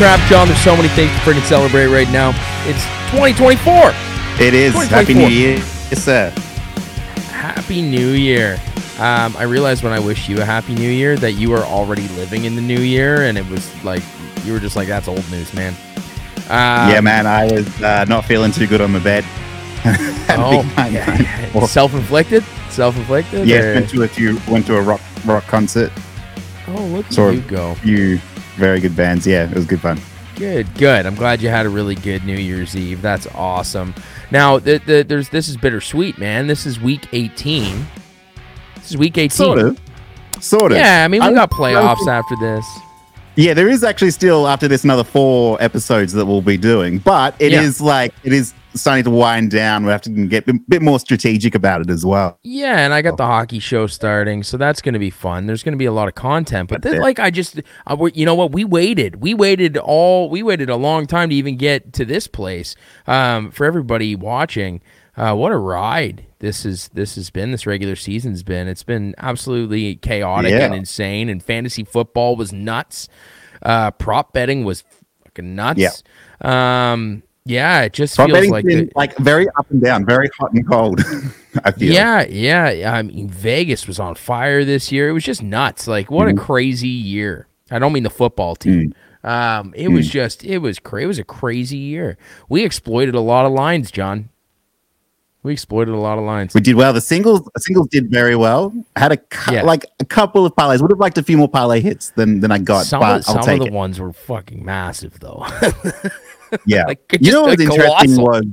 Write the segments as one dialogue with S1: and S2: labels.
S1: crap, John. There's so many things to freaking celebrate right now. It's 2024.
S2: It is. Happy New Year. Yes, sir.
S1: Happy New Year. Um, I realized when I wished you a Happy New Year that you were already living in the New Year, and it was like you were just like, "That's old news, man." Um,
S2: yeah, man. I was uh, not feeling too good on my bed.
S1: oh, yeah. self-inflicted. Self-inflicted.
S2: Yeah, or? went to a few. Went to a rock rock concert.
S1: Oh, look at you go.
S2: You very good bands. Yeah, it was good fun.
S1: Good, good. I'm glad you had a really good New Year's Eve. That's awesome. Now, the, the, there's this is bittersweet, man. This is week 18. This is week 18.
S2: Sort of. Sort of.
S1: Yeah, I mean, we I got playoffs after this.
S2: Yeah, there is actually still after this another four episodes that we'll be doing, but it yeah. is like it is starting to wind down. We have to get a bit more strategic about it as well.
S1: Yeah, and I got the hockey show starting, so that's going to be fun. There's going to be a lot of content, but then, like I just, uh, you know what? We waited. We waited all. We waited a long time to even get to this place. Um, for everybody watching, uh, what a ride this is. This has been. This regular season's been. It's been absolutely chaotic yeah. and insane. And fantasy football was nuts. Uh, prop betting was fucking nuts.
S2: Yeah.
S1: Um, yeah, it just feels like
S2: the, like very up and down, very hot and cold. I feel.
S1: Yeah, yeah. I mean, Vegas was on fire this year. It was just nuts. Like, what mm-hmm. a crazy year. I don't mean the football team. Mm. Um, it mm. was just, it was crazy. It was a crazy year. We exploited a lot of lines, John. We exploited a lot of lines.
S2: We did well. The singles, singles did very well. I had a cu- yeah. like a couple of parlays. Would have liked a few more parlay hits than than I got.
S1: Some,
S2: but
S1: of, some
S2: of the
S1: it. ones were fucking massive, though.
S2: Yeah. like, you know what was interesting was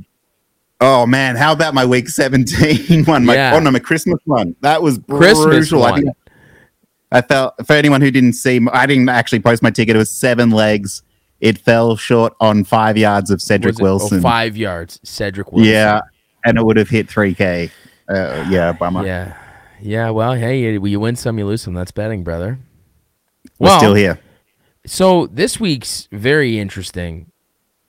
S2: Oh man, how about my week 17 one? My yeah. oh no, my Christmas one. That was
S1: Christmas brutal.
S2: One. I, I felt for anyone who didn't see I didn't actually post my ticket. It was seven legs. It fell short on five yards of Cedric Wilson.
S1: Oh, five yards, Cedric Wilson.
S2: Yeah, and it would have hit 3K. Uh, yeah, bummer.
S1: Yeah. Yeah, well, hey, you win some, you lose some. That's betting, brother.
S2: We're well, still here.
S1: So this week's very interesting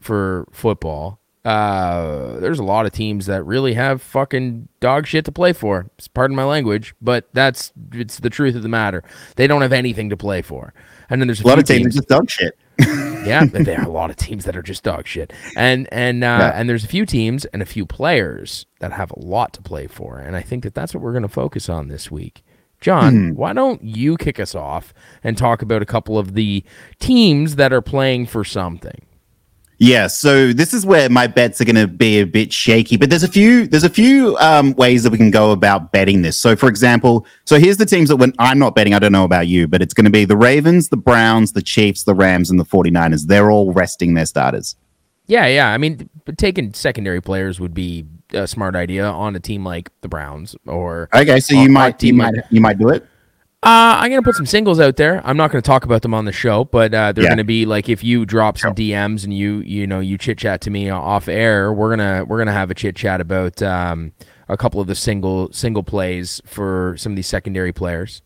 S1: for football. Uh, there's a lot of teams that really have fucking dog shit to play for. Pardon my language, but that's it's the truth of the matter. They don't have anything to play for. And then there's a,
S2: a lot of teams, teams just dog shit.
S1: yeah, but there are a lot of teams that are just dog shit. And and uh, yeah. and there's a few teams and a few players that have a lot to play for. And I think that that's what we're going to focus on this week. John, mm. why don't you kick us off and talk about a couple of the teams that are playing for something?
S2: Yeah, so this is where my bets are going to be a bit shaky, but there's a few there's a few um, ways that we can go about betting this. So, for example, so here's the teams that when I'm not betting, I don't know about you, but it's going to be the Ravens, the Browns, the Chiefs, the Rams, and the 49ers. They're all resting their starters.
S1: Yeah, yeah. I mean, taking secondary players would be a smart idea on a team like the Browns or
S2: okay. So you might you might you might do it.
S1: Uh, I'm gonna put some singles out there. I'm not gonna talk about them on the show, but uh, they're yeah. gonna be like if you drop some DMs and you you know you chit chat to me off air, we're gonna we're gonna have a chit chat about um, a couple of the single single plays for some of these secondary players.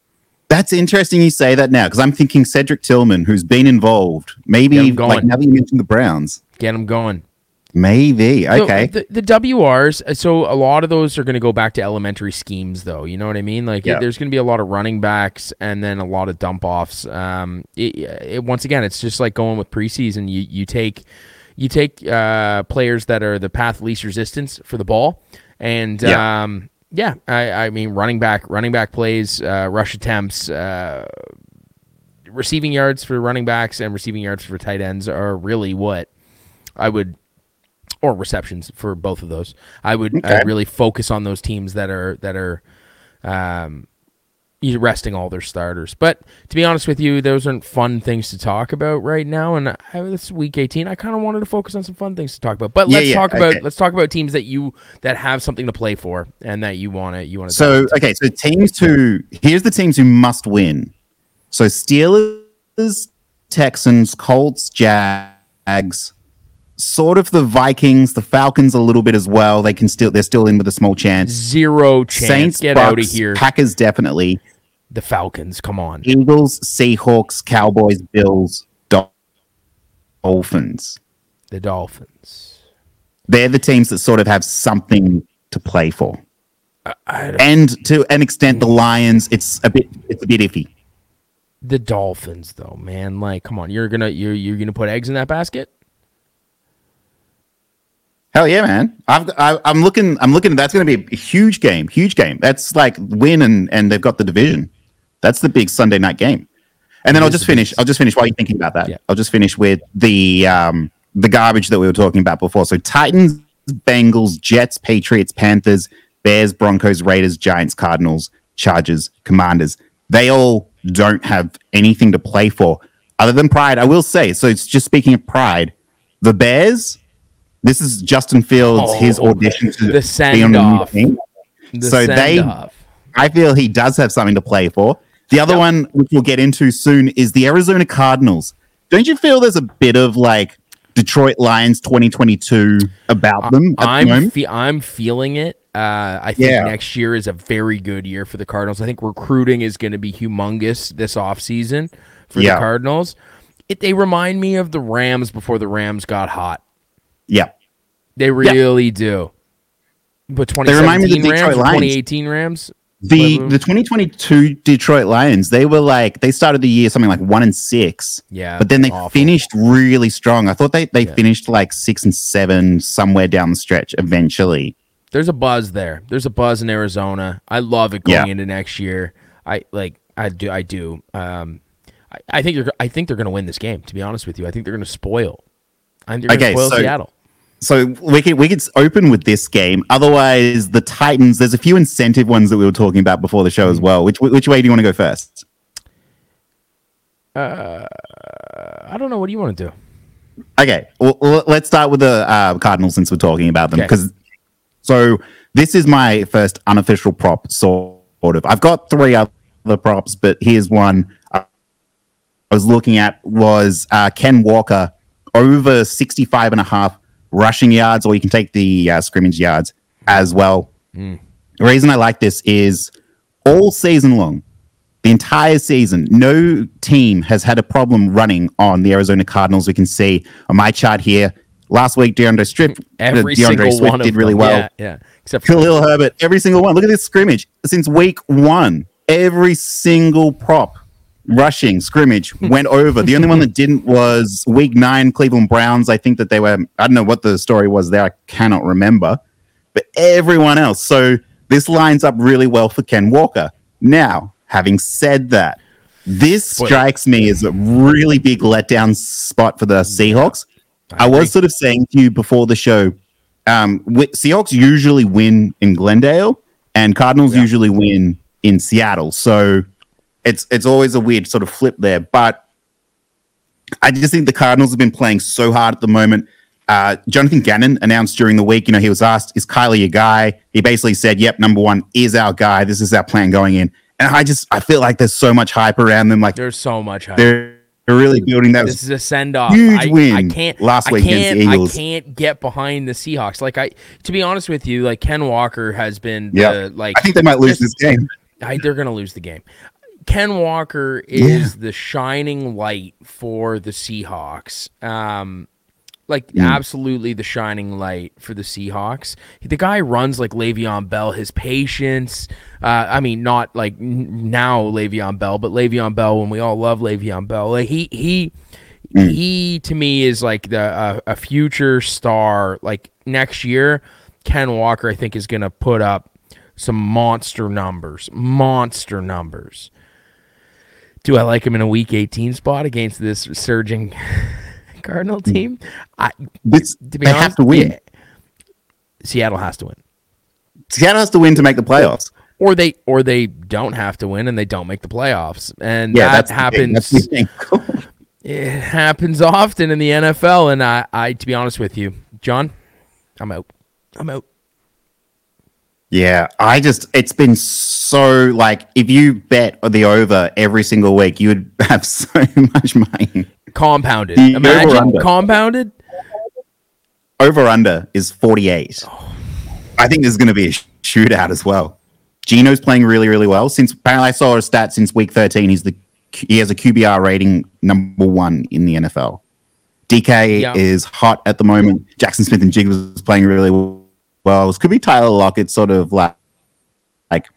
S2: That's interesting you say that now because I'm thinking Cedric Tillman, who's been involved. Maybe like now that you mentioned the Browns,
S1: get him going.
S2: Maybe. Okay.
S1: So the, the WRs, uh, so a lot of those are going to go back to elementary schemes, though. You know what I mean? Like, yeah. it, there's going to be a lot of running backs and then a lot of dump offs. Um, it, it, once again, it's just like going with preseason. You, you take. You take uh, players that are the path least resistance for the ball, and yeah, um, yeah I, I mean running back, running back plays, uh, rush attempts, uh, receiving yards for running backs, and receiving yards for tight ends are really what I would or receptions for both of those. I would okay. I'd really focus on those teams that are that are um, resting all their starters. But to be honest with you, those aren't fun things to talk about right now. And I, this week 18, I kind of wanted to focus on some fun things to talk about. But let's yeah, talk okay. about let's talk about teams that you that have something to play for and that you want to you want to.
S2: So okay, so teams who here's the teams who must win. So Steelers, Texans, Colts, Jags, sort of the Vikings, the Falcons a little bit as well. They can still they're still in with a small chance.
S1: Zero chance. Saints, get Bucks, out of here.
S2: Packers definitely.
S1: The Falcons, come on.
S2: Eagles, Seahawks, Cowboys, Bills, Dolphins.
S1: The Dolphins.
S2: They're the teams that sort of have something to play for. and to an extent, the Lions. It's a bit. It's a bit iffy.
S1: The Dolphins, though, man. Like, come on, you're gonna you're you're gonna put eggs in that basket.
S2: Hell yeah, man! I've I, I'm looking. I'm looking. That's going to be a huge game. Huge game. That's like win and and they've got the division. That's the big Sunday night game. And then I'll just finish. I'll just finish while you're thinking about that. Yeah. I'll just finish with the um the garbage that we were talking about before. So Titans, Bengals, Jets, Patriots, Panthers, Bears, Broncos, Raiders, Giants, Cardinals, Chargers, Commanders. They all don't have anything to play for other than pride. I will say. So it's just speaking of pride. The Bears this is Justin Fields, oh, his audition to
S1: the send be on off. the team.
S2: The so they, off. I feel he does have something to play for. The other yep. one, which we'll get into soon, is the Arizona Cardinals. Don't you feel there's a bit of like Detroit Lions 2022 about them?
S1: I'm fe- I'm feeling it. Uh, I think yeah. next year is a very good year for the Cardinals. I think recruiting is going to be humongous this offseason for yeah. the Cardinals. It, they remind me of the Rams before the Rams got hot.
S2: Yeah.
S1: They really yeah. do. But 2017 Rams, 2018 Rams.
S2: The the 2022 Detroit Lions, they were like they started the year something like one and six.
S1: Yeah.
S2: But then they awful. finished really strong. I thought they they yeah. finished like six and seven somewhere down the stretch eventually.
S1: There's a buzz there. There's a buzz in Arizona. I love it going yeah. into next year. I like I do I do. Um I, I think you're I think they're gonna win this game, to be honest with you. I think they're gonna spoil. They're gonna okay, spoil so, Seattle
S2: so we can we could open with this game. Otherwise, the Titans. There's a few incentive ones that we were talking about before the show as well. Which which way do you want to go first?
S1: Uh, I don't know. What do you want to do?
S2: Okay, well, let's start with the uh, Cardinals since we're talking about them. Because okay. so this is my first unofficial prop, sort of. I've got three other props, but here's one I was looking at was uh, Ken Walker over 65 and a half rushing yards, or you can take the uh, scrimmage yards as well. Mm. The reason I like this is all season long, the entire season, no team has had a problem running on the Arizona Cardinals. We can see on my chart here. Last week, DeAndre Strip,
S1: every D'Andre
S2: Swift did really
S1: them.
S2: well.
S1: Yeah, yeah.
S2: Except for Khalil Herbert, every single one. Look at this scrimmage since week one. Every single prop rushing scrimmage went over. The only one that didn't was week nine Cleveland Browns. I think that they were, I don't know what the story was there. I cannot remember. But everyone else. So this lines up really well for Ken Walker. Now, having said that, this strikes me as a really big letdown spot for the Seahawks. I, I was sort of saying to you before the show, um, Seahawks usually win in Glendale, and Cardinals yeah. usually win in Seattle. So it's it's always a weird sort of flip there. But I just think the Cardinals have been playing so hard at the moment. Uh, Jonathan Gannon announced during the week, you know, he was asked, "Is Kyler your guy?" He basically said, "Yep, number one is our guy. This is our plan going in." And I just I feel like there's so much hype around them. Like
S1: there's so much hype.
S2: They're really building that.
S1: This is a send off.
S2: Huge
S1: I,
S2: win.
S1: I can't
S2: last week
S1: I can't,
S2: against the Eagles.
S1: I can't get behind the Seahawks. Like I, to be honest with you, like Ken Walker has been.
S2: Yeah.
S1: Like
S2: I think they might lose this game.
S1: I, they're going to lose the game. Ken Walker is yeah. the shining light for the Seahawks. Um, like mm. absolutely the shining light for the Seahawks. The guy runs like Le'Veon Bell. His patience. Uh, I mean, not like now Le'Veon Bell, but Le'Veon Bell when we all love Le'Veon Bell. Like he he mm. he to me is like the uh, a future star. Like next year, Ken Walker I think is going to put up some monster numbers, monster numbers. Do I like him in a week 18 spot against this surging Cardinal hmm. team? I
S2: this, to be they honest, have to win. Yeah,
S1: Seattle has to win.
S2: Seattle has to win to make the playoffs.
S1: Or they or they don't have to win and they don't make the playoffs. And yeah, that happens. it happens often in the NFL. And I, I to be honest with you, John, I'm out. I'm out.
S2: Yeah, I just it's been so like if you bet the over every single week, you would have so much money.
S1: Compounded. The Imagine compounded.
S2: Over under is 48. Oh. I think there's going to be a shootout as well. Geno's playing really, really well. Since apparently I saw a stat since week 13, he's the he has a QBR rating number one in the NFL. DK yeah. is hot at the moment. Jaxon Smith-Njigba was playing really well. This could be Tyler Lockett sort of like like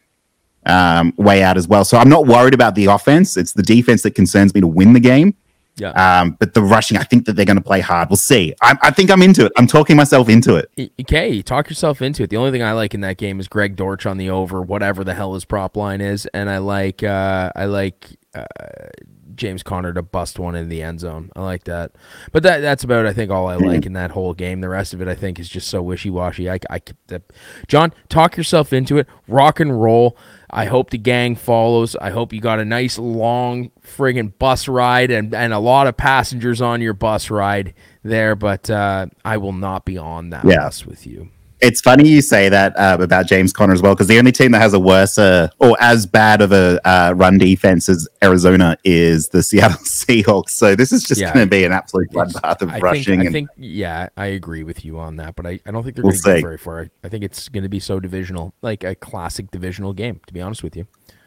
S2: um, way out as well. So I'm not worried about the offense. It's the defense that concerns me to win the game.
S1: Yeah.
S2: Um, but the rushing, I think that they're going to play hard. We'll see. I, I, think I'm into it. I'm talking myself into it.
S1: Okay, talk yourself into it. The only thing I like in that game is Greg Dortch on the over, whatever the hell his prop line is, and I like uh, I like uh, James Conner to bust one in the end zone. I like that. But that that's about I think all I like in that whole game. The rest of it I think is just so wishy washy. I, I the, John, talk yourself into it. Rock and roll. I hope the gang follows. I hope you got a nice long friggin' bus ride and, and a lot of passengers on your bus ride there, but uh, I will not be on that yeah. bus with you.
S2: It's funny you say that uh, about James Conner as well, because the only team that has a worse uh, or as bad of a uh, run defense as Arizona is the Seattle Seahawks. So this is just yeah. going to be an absolute bloodbath of
S1: I
S2: rushing.
S1: Think, I
S2: and,
S1: think, yeah, I agree with you on that, but I, I don't think they're we'll going to go very far. I think it's going to be so divisional, like a classic divisional game. To be honest with you.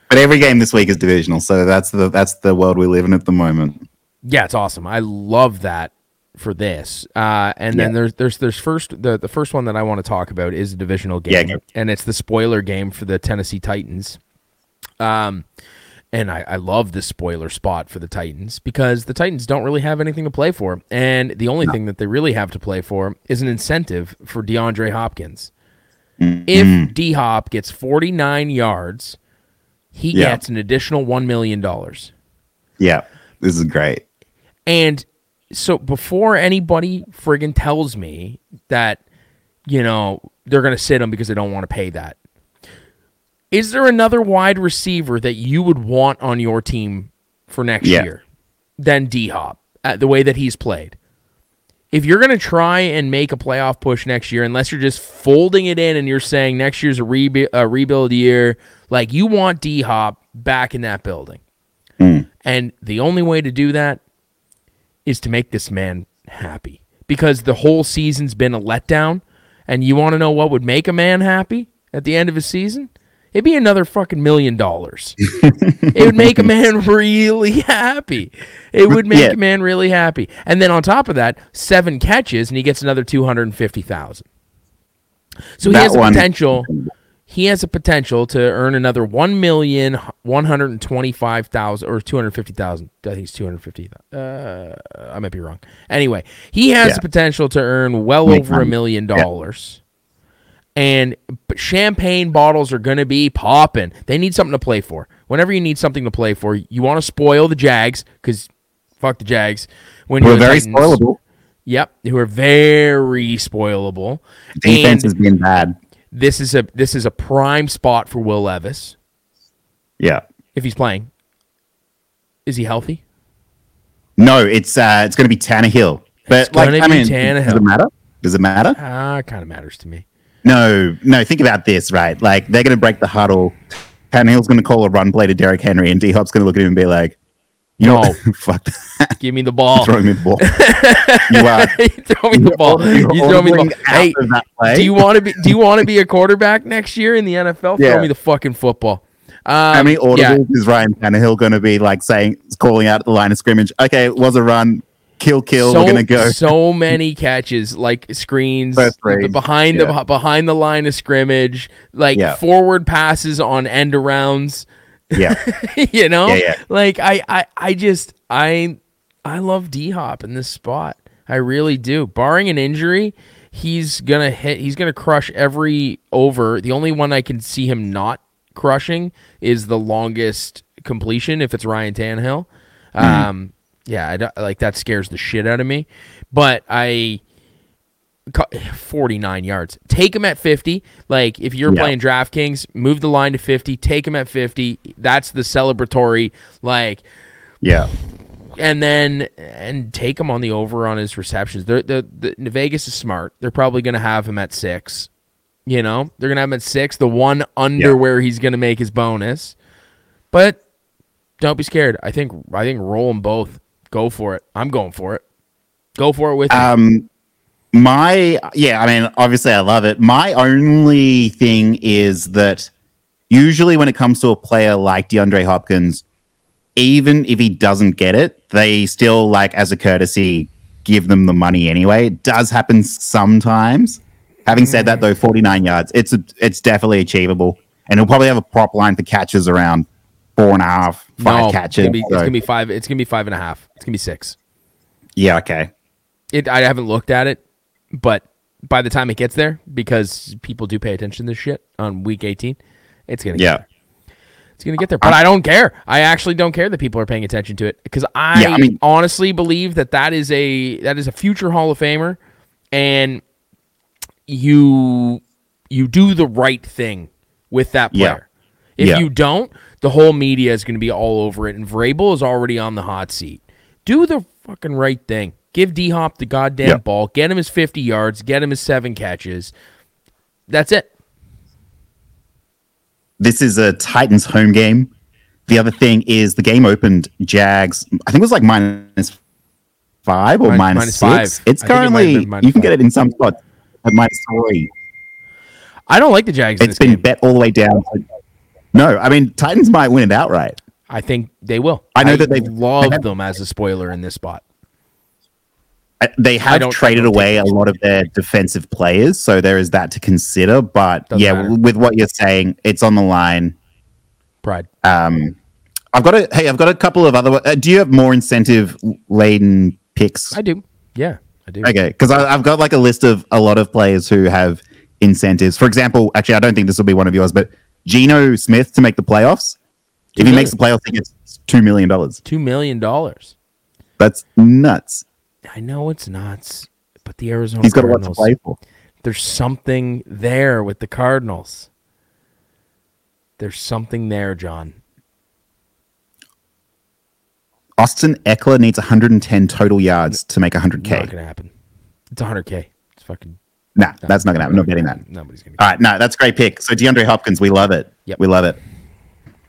S2: But every game this week is divisional, so that's the that's the world we live in at the moment.
S1: Yeah, it's awesome. I love that for this. Uh, and yeah. then there's there's there's first the the first one that I want to talk about is a divisional game, yeah, and it's the spoiler game for the Tennessee Titans. Um, and I, I love this spoiler spot for the Titans because the Titans don't really have anything to play for, and the only no. thing that they really have to play for is an incentive for DeAndre Hopkins. Mm-hmm. If D Hop gets 49 yards, he yeah. gets an additional one million dollars.
S2: Yeah, this is great.
S1: And so before anybody friggin' tells me that, you know, they're going to sit him because they don't want to pay that, is there another wide receiver that you would want on your team for next yeah. year than D Hop, at the way that he's played? If you're going to try and make a playoff push next year, unless you're just folding it in and you're saying next year's a, rebu- a rebuild year, like you want D Hop back in that building. Mm. And the only way to do that is to make this man happy because the whole season's been a letdown. And you want to know what would make a man happy at the end of a season? It'd be another fucking million dollars. it would make a man really happy. It would make yeah. a man really happy. And then on top of that, seven catches and he gets another 250,000. So he that has a potential he has a potential to earn another one million one hundred and twenty five thousand or two hundred fifty thousand. I think it's two hundred fifty. Uh, I might be wrong. Anyway, he has yeah. the potential to earn well Make over money. a million dollars. Yeah. And champagne bottles are going to be popping. They need something to play for. Whenever you need something to play for, you want to spoil the Jags because fuck the Jags.
S2: When you're very Titans, spoilable.
S1: Yep, who are very spoilable.
S2: Defense and, has been bad
S1: this is a this is a prime spot for Will Levis.
S2: Yeah.
S1: If he's playing. Is he healthy?
S2: No, it's uh it's gonna be Tannehill. But like I mean Tannehill. does it matter? Does it matter?
S1: Ah, uh, kind of matters to me.
S2: No, no, think about this, right? Like they're gonna break the huddle. Tannehill's gonna call a run play to Derrick Henry, and D Hop's gonna look at him and be like, you no, know, fuck
S1: that. Give me the ball.
S2: throw me the ball. you are.
S1: throw me the ball. You throw me the ball. Hey, do you want to be? Do you want to be a quarterback next year in the NFL? Yeah. Throw me the fucking football.
S2: Um, How many audibles yeah. is Ryan Tannehill going to be like saying, calling out the line of scrimmage? Okay, it was a run. Kill, kill. So, we're gonna go.
S1: so many catches, like screens behind yeah. the behind the line of scrimmage, like yeah. forward passes on end arounds
S2: yeah.
S1: you know?
S2: Yeah, yeah.
S1: Like I, I I just I I love D Hop in this spot. I really do. Barring an injury, he's gonna hit he's gonna crush every over. The only one I can see him not crushing is the longest completion if it's Ryan Tannehill. Mm-hmm. Um yeah, I, like that scares the shit out of me. But I 49 yards. Take him at 50. Like if you're yeah. playing DraftKings, move the line to 50. Take him at 50. That's the celebratory. Like,
S2: yeah.
S1: And then and take him on the over on his receptions. They're, the the Vegas is smart. They're probably going to have him at six. You know, they're going to have him at six. The one under yeah. where he's going to make his bonus. But don't be scared. I think I think roll them both. Go for it. I'm going for it. Go for it with
S2: um, me my yeah i mean obviously i love it my only thing is that usually when it comes to a player like deandre hopkins even if he doesn't get it they still like as a courtesy give them the money anyway it does happen sometimes having said that though 49 yards it's a, it's definitely achievable and he'll probably have a prop line for catches around four and a half, five
S1: no,
S2: catches.
S1: It's gonna, be, it's gonna be five. It's gonna be five and a half. It's gonna be six.
S2: yeah, okay.
S1: It. I haven't looked at it, but by the time it gets there, because people do pay attention to this shit on week eighteen, it's gonna. Get
S2: Yeah.
S1: there. It's gonna get there, but I don't care. I actually don't care that people are paying attention to it because I,
S2: Yeah, I mean-
S1: honestly believe that that is a that is a future Hall of Famer, and you you do the right thing with that
S2: Yeah.
S1: player. If
S2: Yeah.
S1: you don't, the whole media is going to be all over it, and Vrabel is already on the hot seat. Do the fucking right thing. Give D Hop the goddamn
S2: Yeah.
S1: ball. Get him his fifty yards. Get him his seven catches. That's it.
S2: This is a Titans home game. The other thing is the game opened Jags. I think it was like minus five or minus
S1: minus
S2: six.
S1: five.
S2: It's
S1: I think it
S2: currently you can get it in some spots at minus three.
S1: I don't like the Jags.
S2: It's been
S1: game.
S2: bet all the way down. no, I mean Titans might win it outright.
S1: I think they will.
S2: I know that they've-
S1: love
S2: they have-
S1: them as a spoiler in this spot.
S2: They have traded away a lot of their defensive players, so there is that to consider. But
S1: Doesn't
S2: yeah,
S1: matter.
S2: with what you're saying, it's on the line.
S1: Pride.
S2: Um, I've got a hey, I've got a couple of other. Uh, do you have more incentive laden picks?
S1: I do. Yeah, I do.
S2: Okay, because I've got like a list of a lot of players who have incentives. For example, actually, I don't think this will be one of yours, but Geno Smith to make the playoffs. If he makes the playoffs, he gets two million dollars.
S1: Two million dollars.
S2: That's nuts.
S1: I know it's nuts, but the Arizona
S2: He's got a lot
S1: Cardinals.
S2: play for.
S1: There's something there with the Cardinals. There's something there, John.
S2: Austin Ekeler needs 110 total yards to make 100k.
S1: Not gonna happen. It's 100k. It's fucking.
S2: Nah, that's not gonna happen. I'm not betting that.
S1: Nobody's gonna.
S2: All right, no, that's a great pick. So DeAndre Hopkins, we love it.
S1: Yep.
S2: We love it.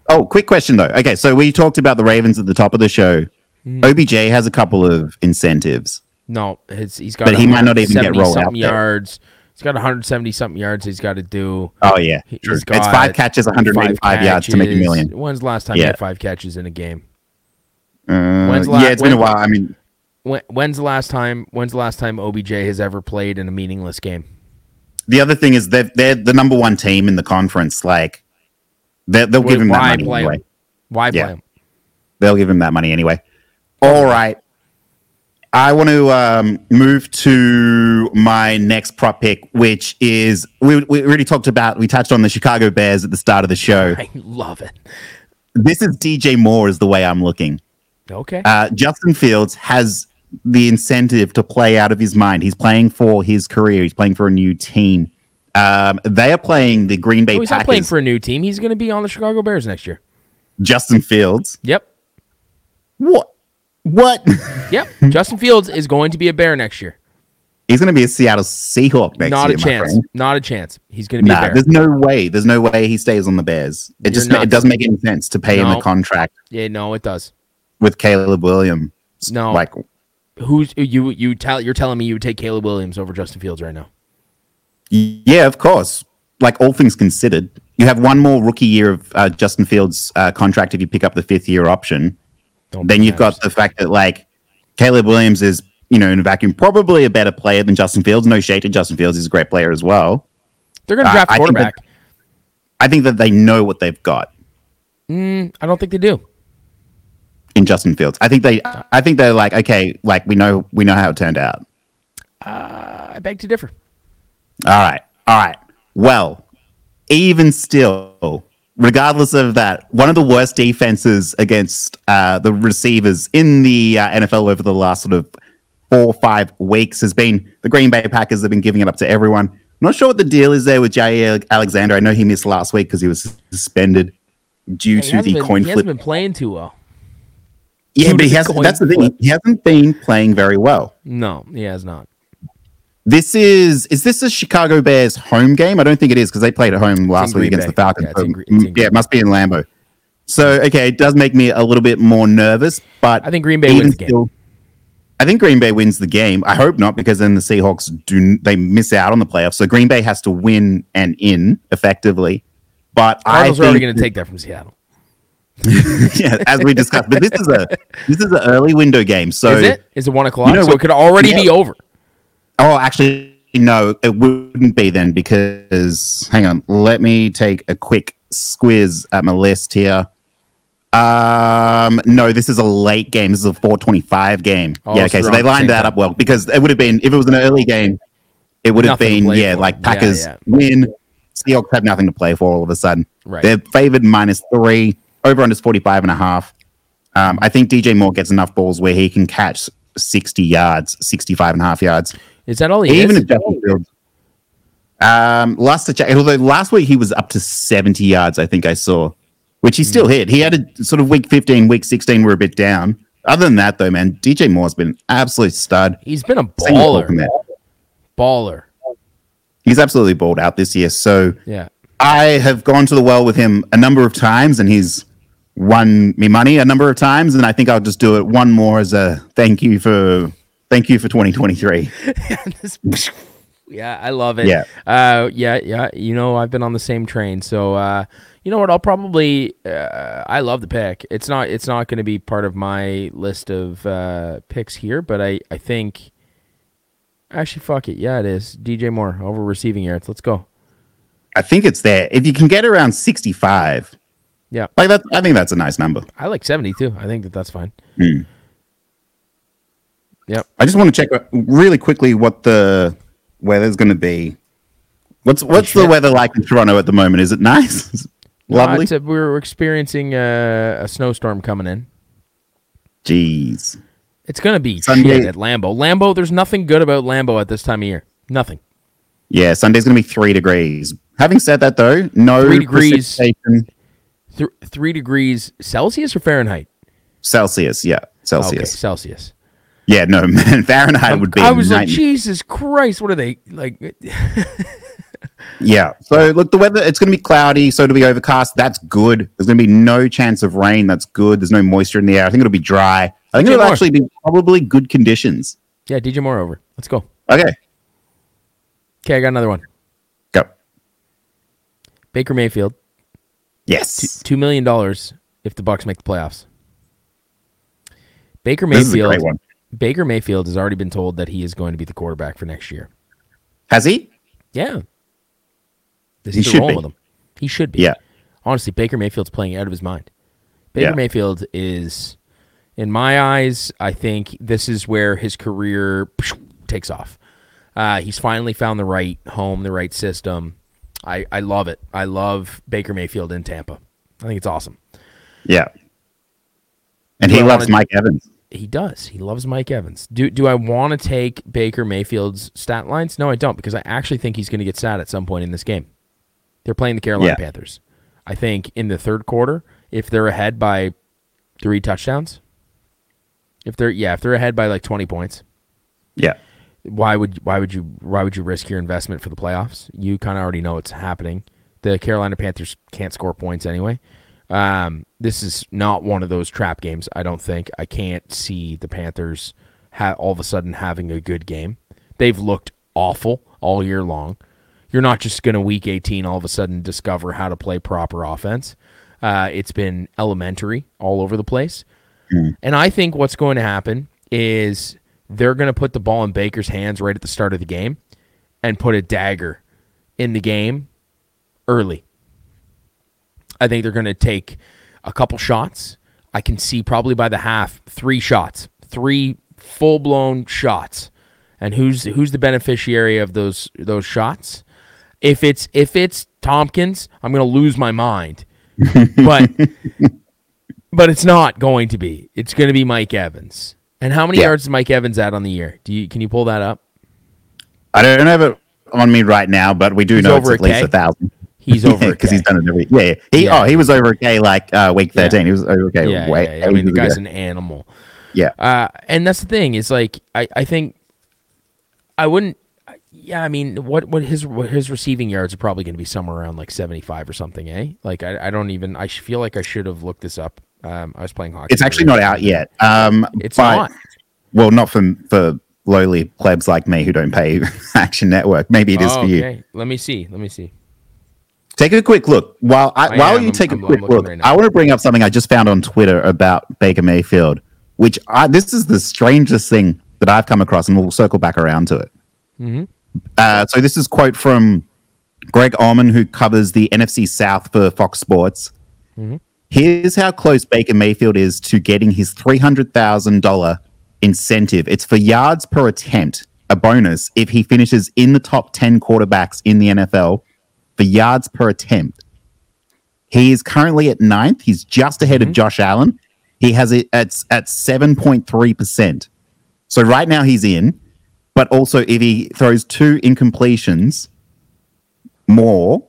S2: Oh, quick question though. Okay, so we talked about the Ravens at the top of the show.
S1: Hmm.
S2: OBJ has a couple of incentives.
S1: No, he's got.
S2: But he might not even get
S1: 170
S2: rolled out there.
S1: yards. He's got 170 something yards. He's got to do.
S2: Oh yeah, true. It's five catches, 185
S1: five
S2: yards to make a million.
S1: When's the last time he
S2: Yeah.
S1: had five catches in a game?
S2: Uh,
S1: When's la-
S2: yeah, it's been a while. I mean,
S1: When, when's the last time? When's the last time OBJ has ever played in a meaningless game?
S2: the other thing is they're they're the number one team in the conference. Like, they they'll give him that
S1: Why
S2: money anyway.
S1: him? Why play him?
S2: They'll give him that money anyway. All right. I want to um, move to my next prop pick, which is we, we already talked about. We touched on the Chicago Bears at the start of the show.
S1: I love it.
S2: This is DJ Moore, is the way I'm looking.
S1: Okay.
S2: Uh, Justin Fields has the incentive to play out of his mind. He's playing for his career. He's playing for a new team. Um, they are playing the Green Bay
S1: Oh, he's
S2: Packers.
S1: not playing for a new team. He's going to be on the Chicago Bears next year.
S2: Justin Fields.
S1: Yep.
S2: What? What?
S1: Yep. Justin Fields is going to be a Bear next year.
S2: He's going to be a Seattle Seahawk next
S1: Not
S2: year.
S1: a chance. Not a chance. He's going to be a
S2: Nah,
S1: Bear.
S2: there's no way. There's no way he stays on the Bears. It
S1: You're
S2: just it doesn't make any sense to pay him
S1: No.
S2: a contract
S1: Yeah, no, it does.
S2: with Caleb Williams.
S1: No.
S2: like
S1: Who's you? You tell you're telling me you would take Caleb Williams over Justin Fields right now?
S2: yeah, of course. Like all things considered, you have one more rookie year of uh, Justin Fields' uh, contract if you pick up the fifth year option.
S1: Don't
S2: then you've got the fact that like Caleb Williams is, you know, in a vacuum, probably a better player than Justin Fields. No shade to Justin Fields; he's a great player as well.
S1: They're going to uh,
S2: I-
S1: draft
S2: I
S1: a
S2: think that-
S1: quarterback.
S2: I think that they know what they've got mm,
S1: I don't think they do.
S2: in Justin Fields. I think they, uh, I think they're like, okay, like we know, we know how it turned out.
S1: Uh, I beg to differ.
S2: All right, all right. Well, even still, regardless of that, one of the worst defenses against uh, the receivers in the uh, NFL over the last sort of four or five weeks has been the Green Bay Packers. have been giving it up to everyone. I'm not sure what the deal is there with Jaire Alexander. I know he missed last week because he was suspended due
S1: He
S2: to the
S1: been,
S2: coin
S1: he hasn't been playing too well.
S2: Yeah,
S1: due
S2: but he hasn't. That's the thing. He hasn't been playing very well.
S1: No, he has not.
S2: This is is this a Chicago Bears home game? I don't think it is because they played at home last week against
S1: Bay.
S2: the Falcons.
S1: Yeah, in it's in
S2: mm, yeah, it must be in Lambeau. So okay, it does make me a little bit more nervous, but
S1: I think Green Bay wins the game.
S2: still- I think Green Bay wins the game. I hope not, because then the Seahawks do they miss out on the playoffs. So Green Bay has to win and in effectively. But I
S1: Cardinals are already going to take that from Seattle.
S2: yeah, as we discussed. But this is a this is an early window game. So
S1: is it? Is it one o'clock?
S2: You know
S1: so it could already
S2: yeah.
S1: be over.
S2: Oh, actually, no, it wouldn't be then because hang on, let me take a quick squiz at my list here. Um, no, this is a late game. This is a 425 game.
S1: Oh,
S2: yeah, okay. So they lined that up well because it would have been if it was an early game, it would have been yeah,
S1: for.
S2: like
S1: Yeah,
S2: Packers
S1: yeah.
S2: win. Seahawks have nothing to play for all of a sudden.
S1: Right.
S2: They're favored minus three. Over under 45 and a half. Um, I think DJ Moore gets enough balls where he can catch 60 yards, 65 and a half yards.
S1: Is that all he
S2: Even
S1: is?
S2: Justin Fields. Um, last to check, although last week he was up to 70 yards, I think I saw, which he
S1: Hmm.
S2: still hit. He had a sort of week 15, week 16 were a bit down. Other than that, though, man, DJ Moore's been an absolute stud.
S1: He's been a baller. Baller.
S2: He's absolutely balled out this year. So
S1: Yeah.
S2: I have gone to the well with him a number of times, and he's won me money a number of times. And I think I'll just do it one more as a thank you for thank you for 2023.
S1: Yeah, I love it.
S2: Yeah.
S1: Uh, yeah, yeah. You know, I've been on the same train. So, uh, you know what? I'll probably. Uh, I love the pick. It's not. It's not going to be part of my list of uh, picks here, but I. I think. Actually, fuck it. Yeah, it is. DJ Moore over receiving yards. Let's go.
S2: I think it's there. If you can get around 65,
S1: Yeah,
S2: like that, I think that's a nice number.
S1: I like seventy too. I think that that's fine.
S2: Hmm.
S1: Yep.
S2: I just want to check uh, really quickly what the weather's going to be. What's what's the weather like in Toronto at the moment? Is it nice? Is it Lovely.
S1: Uh, we're experiencing a, a snowstorm coming in.
S2: Jeez.
S1: It's gonna be
S2: Sunday-
S1: shit at Lambeau. Lambeau, there's nothing good about Lambeau at this time of year. Nothing.
S2: Yeah, Sunday's going to be three degrees. Having said that, though, no
S1: Three degrees.
S2: precipitation.
S1: Th- three degrees Celsius or Fahrenheit?
S2: Celsius. Yeah,
S1: Okay,
S2: Celsius. Yeah, no, man. Fahrenheit would be.
S1: I was like. Jesus Christ, what are they like?
S2: Yeah. So look, the weather it's going to be cloudy, so it'll be overcast. That's good. There's going to be no chance of rain. That's good. There's no moisture in the air. I think it'll be dry. I think
S1: DJ
S2: it'll
S1: Moore.
S2: actually be probably good conditions.
S1: Yeah, DJ Moore over. Let's go.
S2: Okay,
S1: Okay, I got another one.
S2: go.
S1: Baker Mayfield,
S2: Yes.
S1: two million dollars if the Bucks make the playoffs. Baker
S2: This is a great
S1: Mayfield. Baker Mayfield has already been told that he is going to be the quarterback for next year.
S2: Has he?
S1: Yeah. This
S2: He
S1: is
S2: should be.
S1: with him. He should be.
S2: Yeah.
S1: Honestly, Baker Mayfield's playing out of his mind. Baker
S2: Yeah.
S1: Mayfield is, in my eyes, I think this is where his career takes off. Uh, he's finally found the right home, the right system. I, I love it. I love Baker Mayfield in Tampa. I think it's awesome.
S2: Yeah. And
S1: Do
S2: he loves Mike Evans.
S1: He does. He loves Mike Evans. Do do I want to take Baker Mayfield's stat lines? No, I don't because I actually think he's going to get sat at some point in this game. They're playing the Carolina
S2: Yeah.
S1: Panthers. I think in the third quarter, if they're ahead by three touchdowns, if they're yeah, if they're ahead by like twenty points,
S2: Yeah.
S1: why would why would you why would you risk your investment for the playoffs? You kind of already know it's happening. The Carolina Panthers can't score points anyway. Um, this is not one of those trap games. I don't think. I can't see the Panthers ha- all of a sudden having a good game. They've looked awful all year long. You're not just going to week 18 all of a sudden discover how to play proper offense. Uh, it's been elementary all over the place. And I think what's going to happen is they're going to put the ball in Baker's hands right at the start of the game and put a dagger in the game early. I think they're going to take a couple shots. I can see probably by the half three shots, three full blown shots. And who's who's the beneficiary of those those shots? If it's if it's Tompkins, I'm going to lose my mind. But but it's not going to be. It's going to be Mike Evans. And how many
S2: Yeah.
S1: yards is Mike Evans at on the year? Do you can you pull that up?
S2: I don't have it on me right now, but we do
S1: He's
S2: know it's at
S1: a
S2: least a thousand.
S1: He's over
S2: because
S1: K.
S2: he's done it every. Yeah, yeah. He
S1: Yeah.
S2: oh he was over a K like uh, week
S1: Yeah.
S2: thirteen. He was over K.
S1: Yeah,
S2: way,
S1: yeah, yeah. I mean the guy's
S2: ago.
S1: an animal.
S2: yeah.
S1: Uh, and that's the thing is like I, I think I wouldn't. Yeah, I mean, what what his what his receiving yards are probably going to be somewhere around like seventy five or something, eh? Like I, I don't even. I feel like I should have looked this up. Um, I was playing hockey.
S2: It's actually not out yet. Um,
S1: It's
S2: but-
S1: not.
S2: Well, not for for lowly plebs like me who don't pay Action Network. Maybe it is
S1: Oh,
S2: for you.
S1: okay. Let me see. Let me see.
S2: Take a quick look. While I,
S1: I
S2: while
S1: am.
S2: you take
S1: I'm-
S2: a quick look,
S1: right.
S2: I want to bring up something I just found on Twitter about Baker Mayfield, which I, this is the strangest thing that I've come across, and we'll circle back around to it.
S1: Mhm.
S2: Uh, so this is quote from Greg Auman, who covers the NFC South for Fox Sports. Mm-hmm. Here's how close Baker Mayfield is to getting his $300,000 incentive. It's for yards per attempt, a bonus if he finishes in the top 10 quarterbacks in the NFL for yards per attempt. He is currently at ninth. He's just ahead mm-hmm. of Josh Allen. He has it at, at 7.3%. So right now he's in, but also if he throws two incompletions more,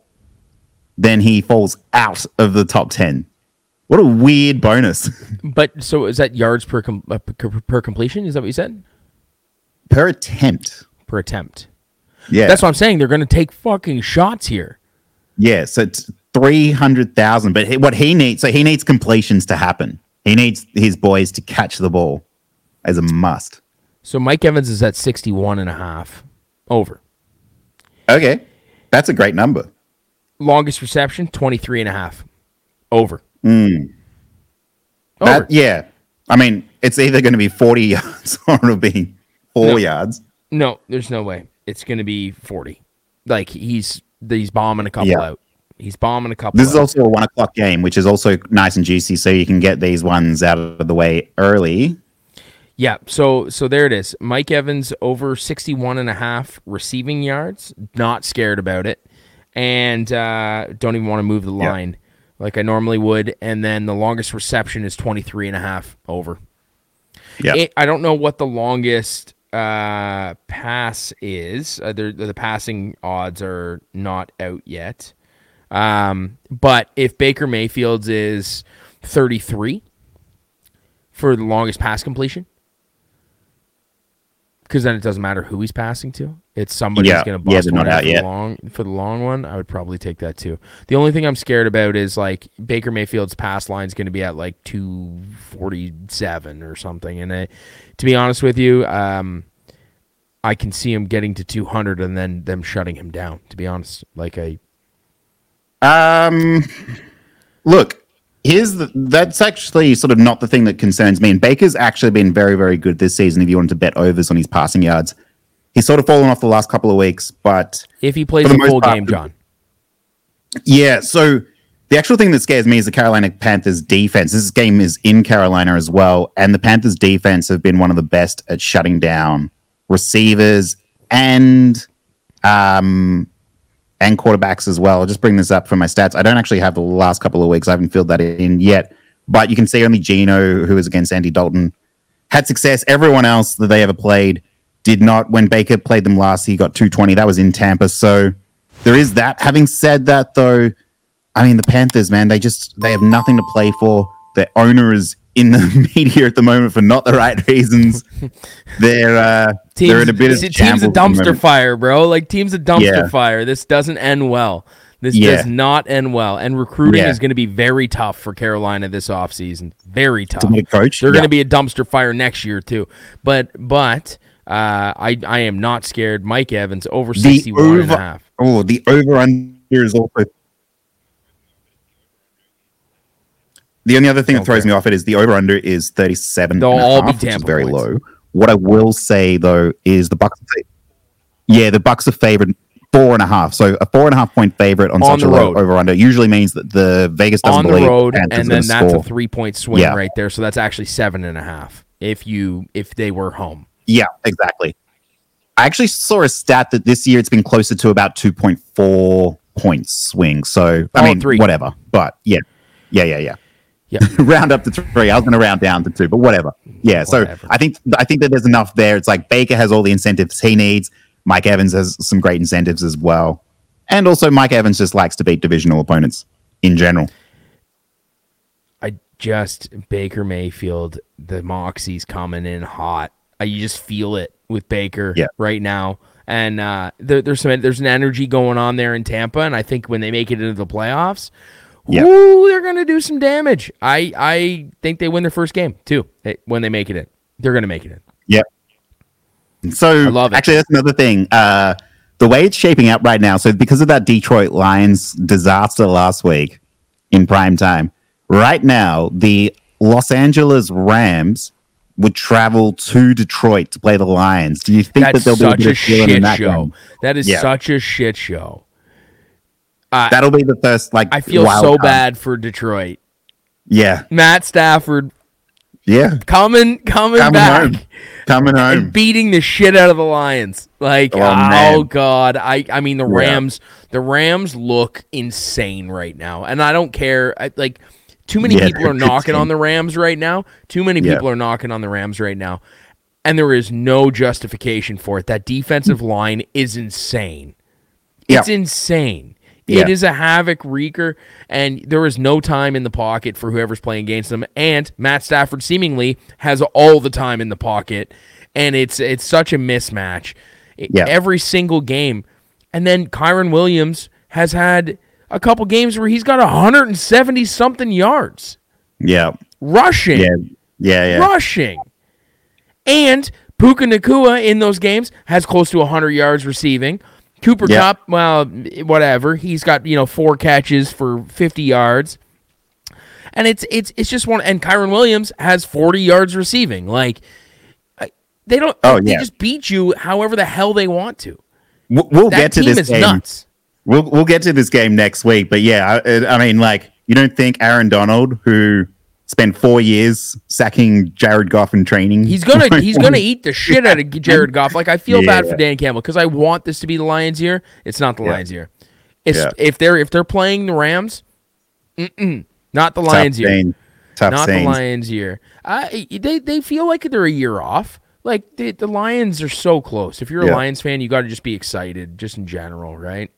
S2: then he falls out of the top 10. What a weird bonus.
S1: But so is that yards per com- uh, per completion? Is that what you said?
S2: Per attempt.
S1: Per attempt.
S2: Yeah.
S1: That's what I'm saying. They're going to take fucking shots here.
S2: Yeah. So it's 300,000. But what he needs, so he needs completions to happen. He needs his boys to catch the ball as a must.
S1: So Mike Evans is at 61 and a half over.
S2: Okay. That's a great number.
S1: Longest reception, 23 and a half over.
S2: Mm. That, yeah. I mean, it's either going to be 40 yards or it'll be four
S1: no.
S2: yards.
S1: No, there's no way. It's going to be 40. Like he's he's bombing a couple yeah. out. He's bombing a couple.
S2: This
S1: out.
S2: is also a one o'clock game, which is also nice and juicy, so you can get these ones out of the way early.
S1: Yeah, so so there it is. Mike Evans over 61 and a half receiving yards. Not scared about it. And uh, don't even want to move the line. Yeah like I normally would, and then the longest reception is 23 and a half over.
S2: Yeah.
S1: I don't know what the longest uh, pass is. Uh, the passing odds are not out yet. Um, but if Baker Mayfield's is 33 for the longest pass completion, because then it doesn't matter who he's passing to. It's somebody yeah. who's going to bust yeah, one out for the long for the long one. I would probably take that too. The only thing I'm scared about is like Baker Mayfield's pass line is going to be at like 247 or something. And I, to be honest with you, um, I can see him getting to 200 and then them shutting him down. To be honest, like I,
S2: um, look, here's the, that's actually sort of not the thing that concerns me. And Baker's actually been very, very good this season. If you wanted to bet overs on his passing yards, he's sort of fallen off the last couple of weeks. But
S1: if he plays a full part, game, John,
S2: yeah. So the actual thing that scares me is the Carolina Panthers defense. This game is in Carolina as well, and the Panthers defense have been one of the best at shutting down receivers and um and quarterbacks as well. I'll just bring this up for my stats. I don't actually have the last couple of weeks. I haven't filled that in yet. But you can see only Geno, who was against Andy Dalton, had success. Everyone else that they ever played did not. When Baker played them last, he got 220. That was in Tampa. So there is that. Having said that, though, I mean, the Panthers, man, they just they have nothing to play for. Their owner is in the media at the moment for not the right reasons. they're uh, teams, they're in a bit of
S1: team's a dumpster fire, bro. Like team's a dumpster yeah. fire. This doesn't end well. This yeah. does not end well, and recruiting yeah. is going to be very tough for Carolina this offseason. Very tough.
S2: coach,
S1: they're going to be a dumpster fire next year too. But but uh, I I am not scared. Mike Evans over the 61 over, and a half.
S2: Oh, the over under is also The only other thing that throws me off it is the over under is 37 They'll all half, be Tampa very points. low. What I will say though is the Bucks. Yeah, the Bucks are favored four and a half. So a four and a half point favorite on, on such a low over under usually means that the Vegas doesn't
S1: on
S2: believe
S1: the road, and then that's score. a three point swing yeah. right there. So that's actually seven and a half if you if they were home.
S2: Yeah, exactly. I actually saw a stat that this year it's been closer to about two point four points swing. So I oh, mean, three. whatever. But yeah, yeah, yeah, yeah.
S1: Yeah.
S2: round up to three. I was going to round down to two, but whatever. Yeah. Whatever. So I think I think that there's enough there. It's like Baker has all the incentives he needs. Mike Evans has some great incentives as well, and also Mike Evans just likes to beat divisional opponents in general.
S1: I just Baker Mayfield, the Moxie's coming in hot. I, you just feel it with Baker
S2: yeah.
S1: right now. And uh, there, there's some there's an energy going on there in Tampa, and I think when they make it into the playoffs, yeah. Ooh, they're gonna do some damage. I I think they win their first game too when they make it in. They're gonna make it in.
S2: Yep. So I love it. actually, that's another thing. Uh, the way it's shaping up right now. So because of that Detroit Lions disaster last week in prime time, right now the Los Angeles Rams would travel to Detroit to play the Lions. Do you think
S1: That's
S2: that they'll
S1: be a, a shit show? That is yeah. such a shit show. Uh,
S2: That'll be the first like.
S1: I feel so
S2: card.
S1: bad for Detroit.
S2: Yeah,
S1: Matt Stafford
S2: yeah.
S1: coming coming
S2: Coming
S1: back
S2: home. Coming
S1: and
S2: home.
S1: beating the shit out of the Lions. Like,
S2: Oh,
S1: oh, god, I I mean the
S2: Yeah.
S1: Rams, the Rams look insane right now, and I don't care. I, like, too many
S2: Yeah,
S1: people are knocking on the Rams right now. Too many
S2: Yeah.
S1: people are knocking on the Rams right now, and there is no justification for it. That defensive line is insane. It's
S2: Yeah.
S1: insane.
S2: Yeah.
S1: It is a havoc wreaker, and there is no time in the pocket for whoever's playing against them. And Matt Stafford seemingly has all the time in the pocket, and it's it's such a mismatch.
S2: Yeah.
S1: Every single game, and then Kyren Williams has had a couple games where he's got 170 something yards
S2: Yeah,
S1: rushing
S2: yeah, yeah, yeah.
S1: rushing. And Puka Nacua in those games has close to 100 yards receiving. Cooper
S2: Yeah.
S1: Kupp, well, whatever. He's got, you know, four catches for 50 yards. And it's it's it's just one and Kyren Williams has 40 yards receiving. Like they don't
S2: Oh,
S1: they
S2: yeah.
S1: just beat you however the hell they want to.
S2: We'll, we'll
S1: That
S2: get to
S1: team
S2: this
S1: is
S2: game.
S1: nuts.
S2: We'll we'll get to this game next week. But yeah, I, I mean, like, you don't think Aaron Donald, who spent four years sacking Jared Goff in training,
S1: He's gonna he's gonna eat the shit out of Jared Goff. Like I feel bad
S2: Yeah.
S1: for Dan Campbell because I want this to be the Lions year. It's not the
S2: Yeah.
S1: Lions year. It's
S2: Yeah.
S1: if they're if they're playing the Rams, mm-mm, not the
S2: tough
S1: Lions year.
S2: scene. Tough
S1: Not
S2: scenes.
S1: the Lions year. I they they feel like they're a year off. Like the, the Lions are so close. If you're a. Lions fan, you got to just be excited, just in general, right?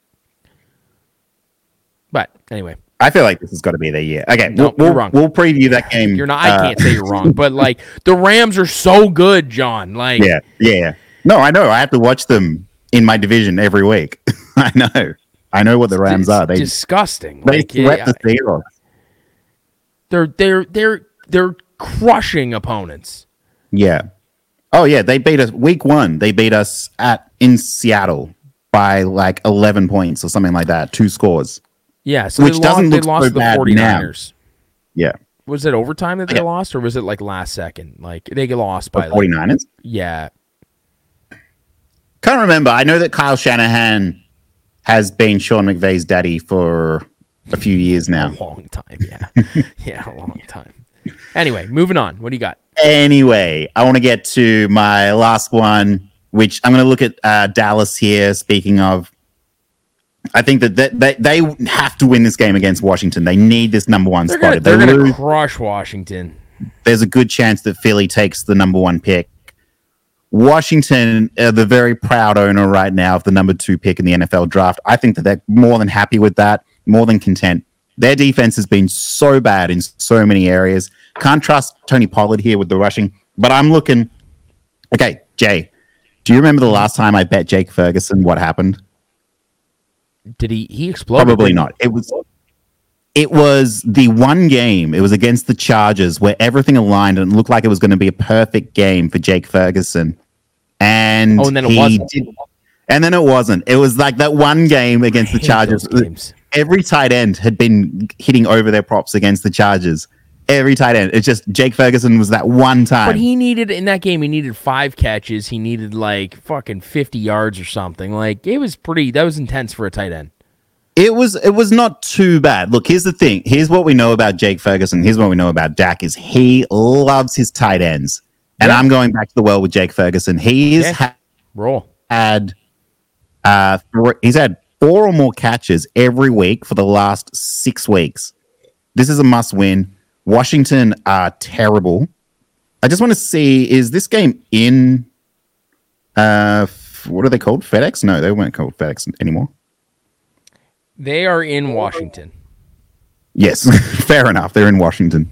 S1: But anyway,
S2: I feel like this has got to be their year. Okay,
S1: No,
S2: we'll,
S1: wrong.
S2: we'll preview that game.
S1: you're not. I
S2: uh,
S1: can't say you're wrong, but like the Rams are so good, John. Like
S2: Yeah, yeah, yeah. No, I know. I have to watch them in my division every week. I know. I know what the Rams are. They
S1: disgusting.
S2: they
S1: Like, yeah,
S2: the Seahawks.
S1: they're they're they're they're crushing opponents.
S2: Yeah. Oh yeah, they beat us week one. They beat us at in Seattle by like eleven points or something like that. Two scores.
S1: Yeah, so
S2: Which
S1: they
S2: doesn't
S1: lost, they
S2: look
S1: lost
S2: so
S1: the
S2: bad
S1: 49ers.
S2: Yeah.
S1: Was it overtime that they
S2: Yeah.
S1: lost, or was it like last second? Like they get lost by like,
S2: 49ers.
S1: yeah.
S2: Can't remember. I know that Kyle Shanahan has been Sean McVay's daddy for a few years now.
S1: A long time, yeah, yeah, a long time. Anyway, moving on. What do you got?
S2: Anyway, I want to get to my last one, which I'm going to look at uh, Dallas here. Speaking of, I think that they, they, they have to win this game against Washington. They need this number one
S1: They're
S2: spot.
S1: gonna
S2: If they
S1: they're gonna
S2: lose,
S1: crush Washington.
S2: there's a good chance that Philly takes the number one pick. Washington are the very proud owner right now of the number two pick in the NFL draft. I think that they're more than happy with that, more than content. Their defense has been so bad in so many areas. Can't trust Tony Pollard here with the rushing, but I'm looking. Okay, Jay, do you remember the last time I bet Jake Ferguson? What happened?
S1: Did he he exploded?
S2: Probably
S1: didn't.
S2: It was it was the one game. It was against the Chargers where everything aligned and it looked like it was going to be a perfect game for Jake Ferguson. And
S1: Oh, and then it wasn't.
S2: did- and then it wasn't. It was like that one game against the Chargers. Every tight end had been hitting over their props against the Chargers. Every tight end. It's just Jake Ferguson was that one time.
S1: But he needed in that game. He needed five catches. He needed like fucking fifty yards or something. Like it was pretty. That was intense for a tight end.
S2: It was it was not too bad. Look, here's the thing. Here's what we know about Jake Ferguson. Here's what we know about Dak is he loves his tight ends. And
S1: Yeah.
S2: I'm going back to the well with Jake Ferguson. He's
S1: Yeah.
S2: ha-
S1: Roll.
S2: had uh he's had four or more catches every week for the last 6 weeks. This is a must win. Washington are terrible. I just want to see is this game in uh what are they called? FedEx? No, they weren't called FedEx anymore.
S1: They are in Washington.
S2: Yes, fair enough. They're in Washington.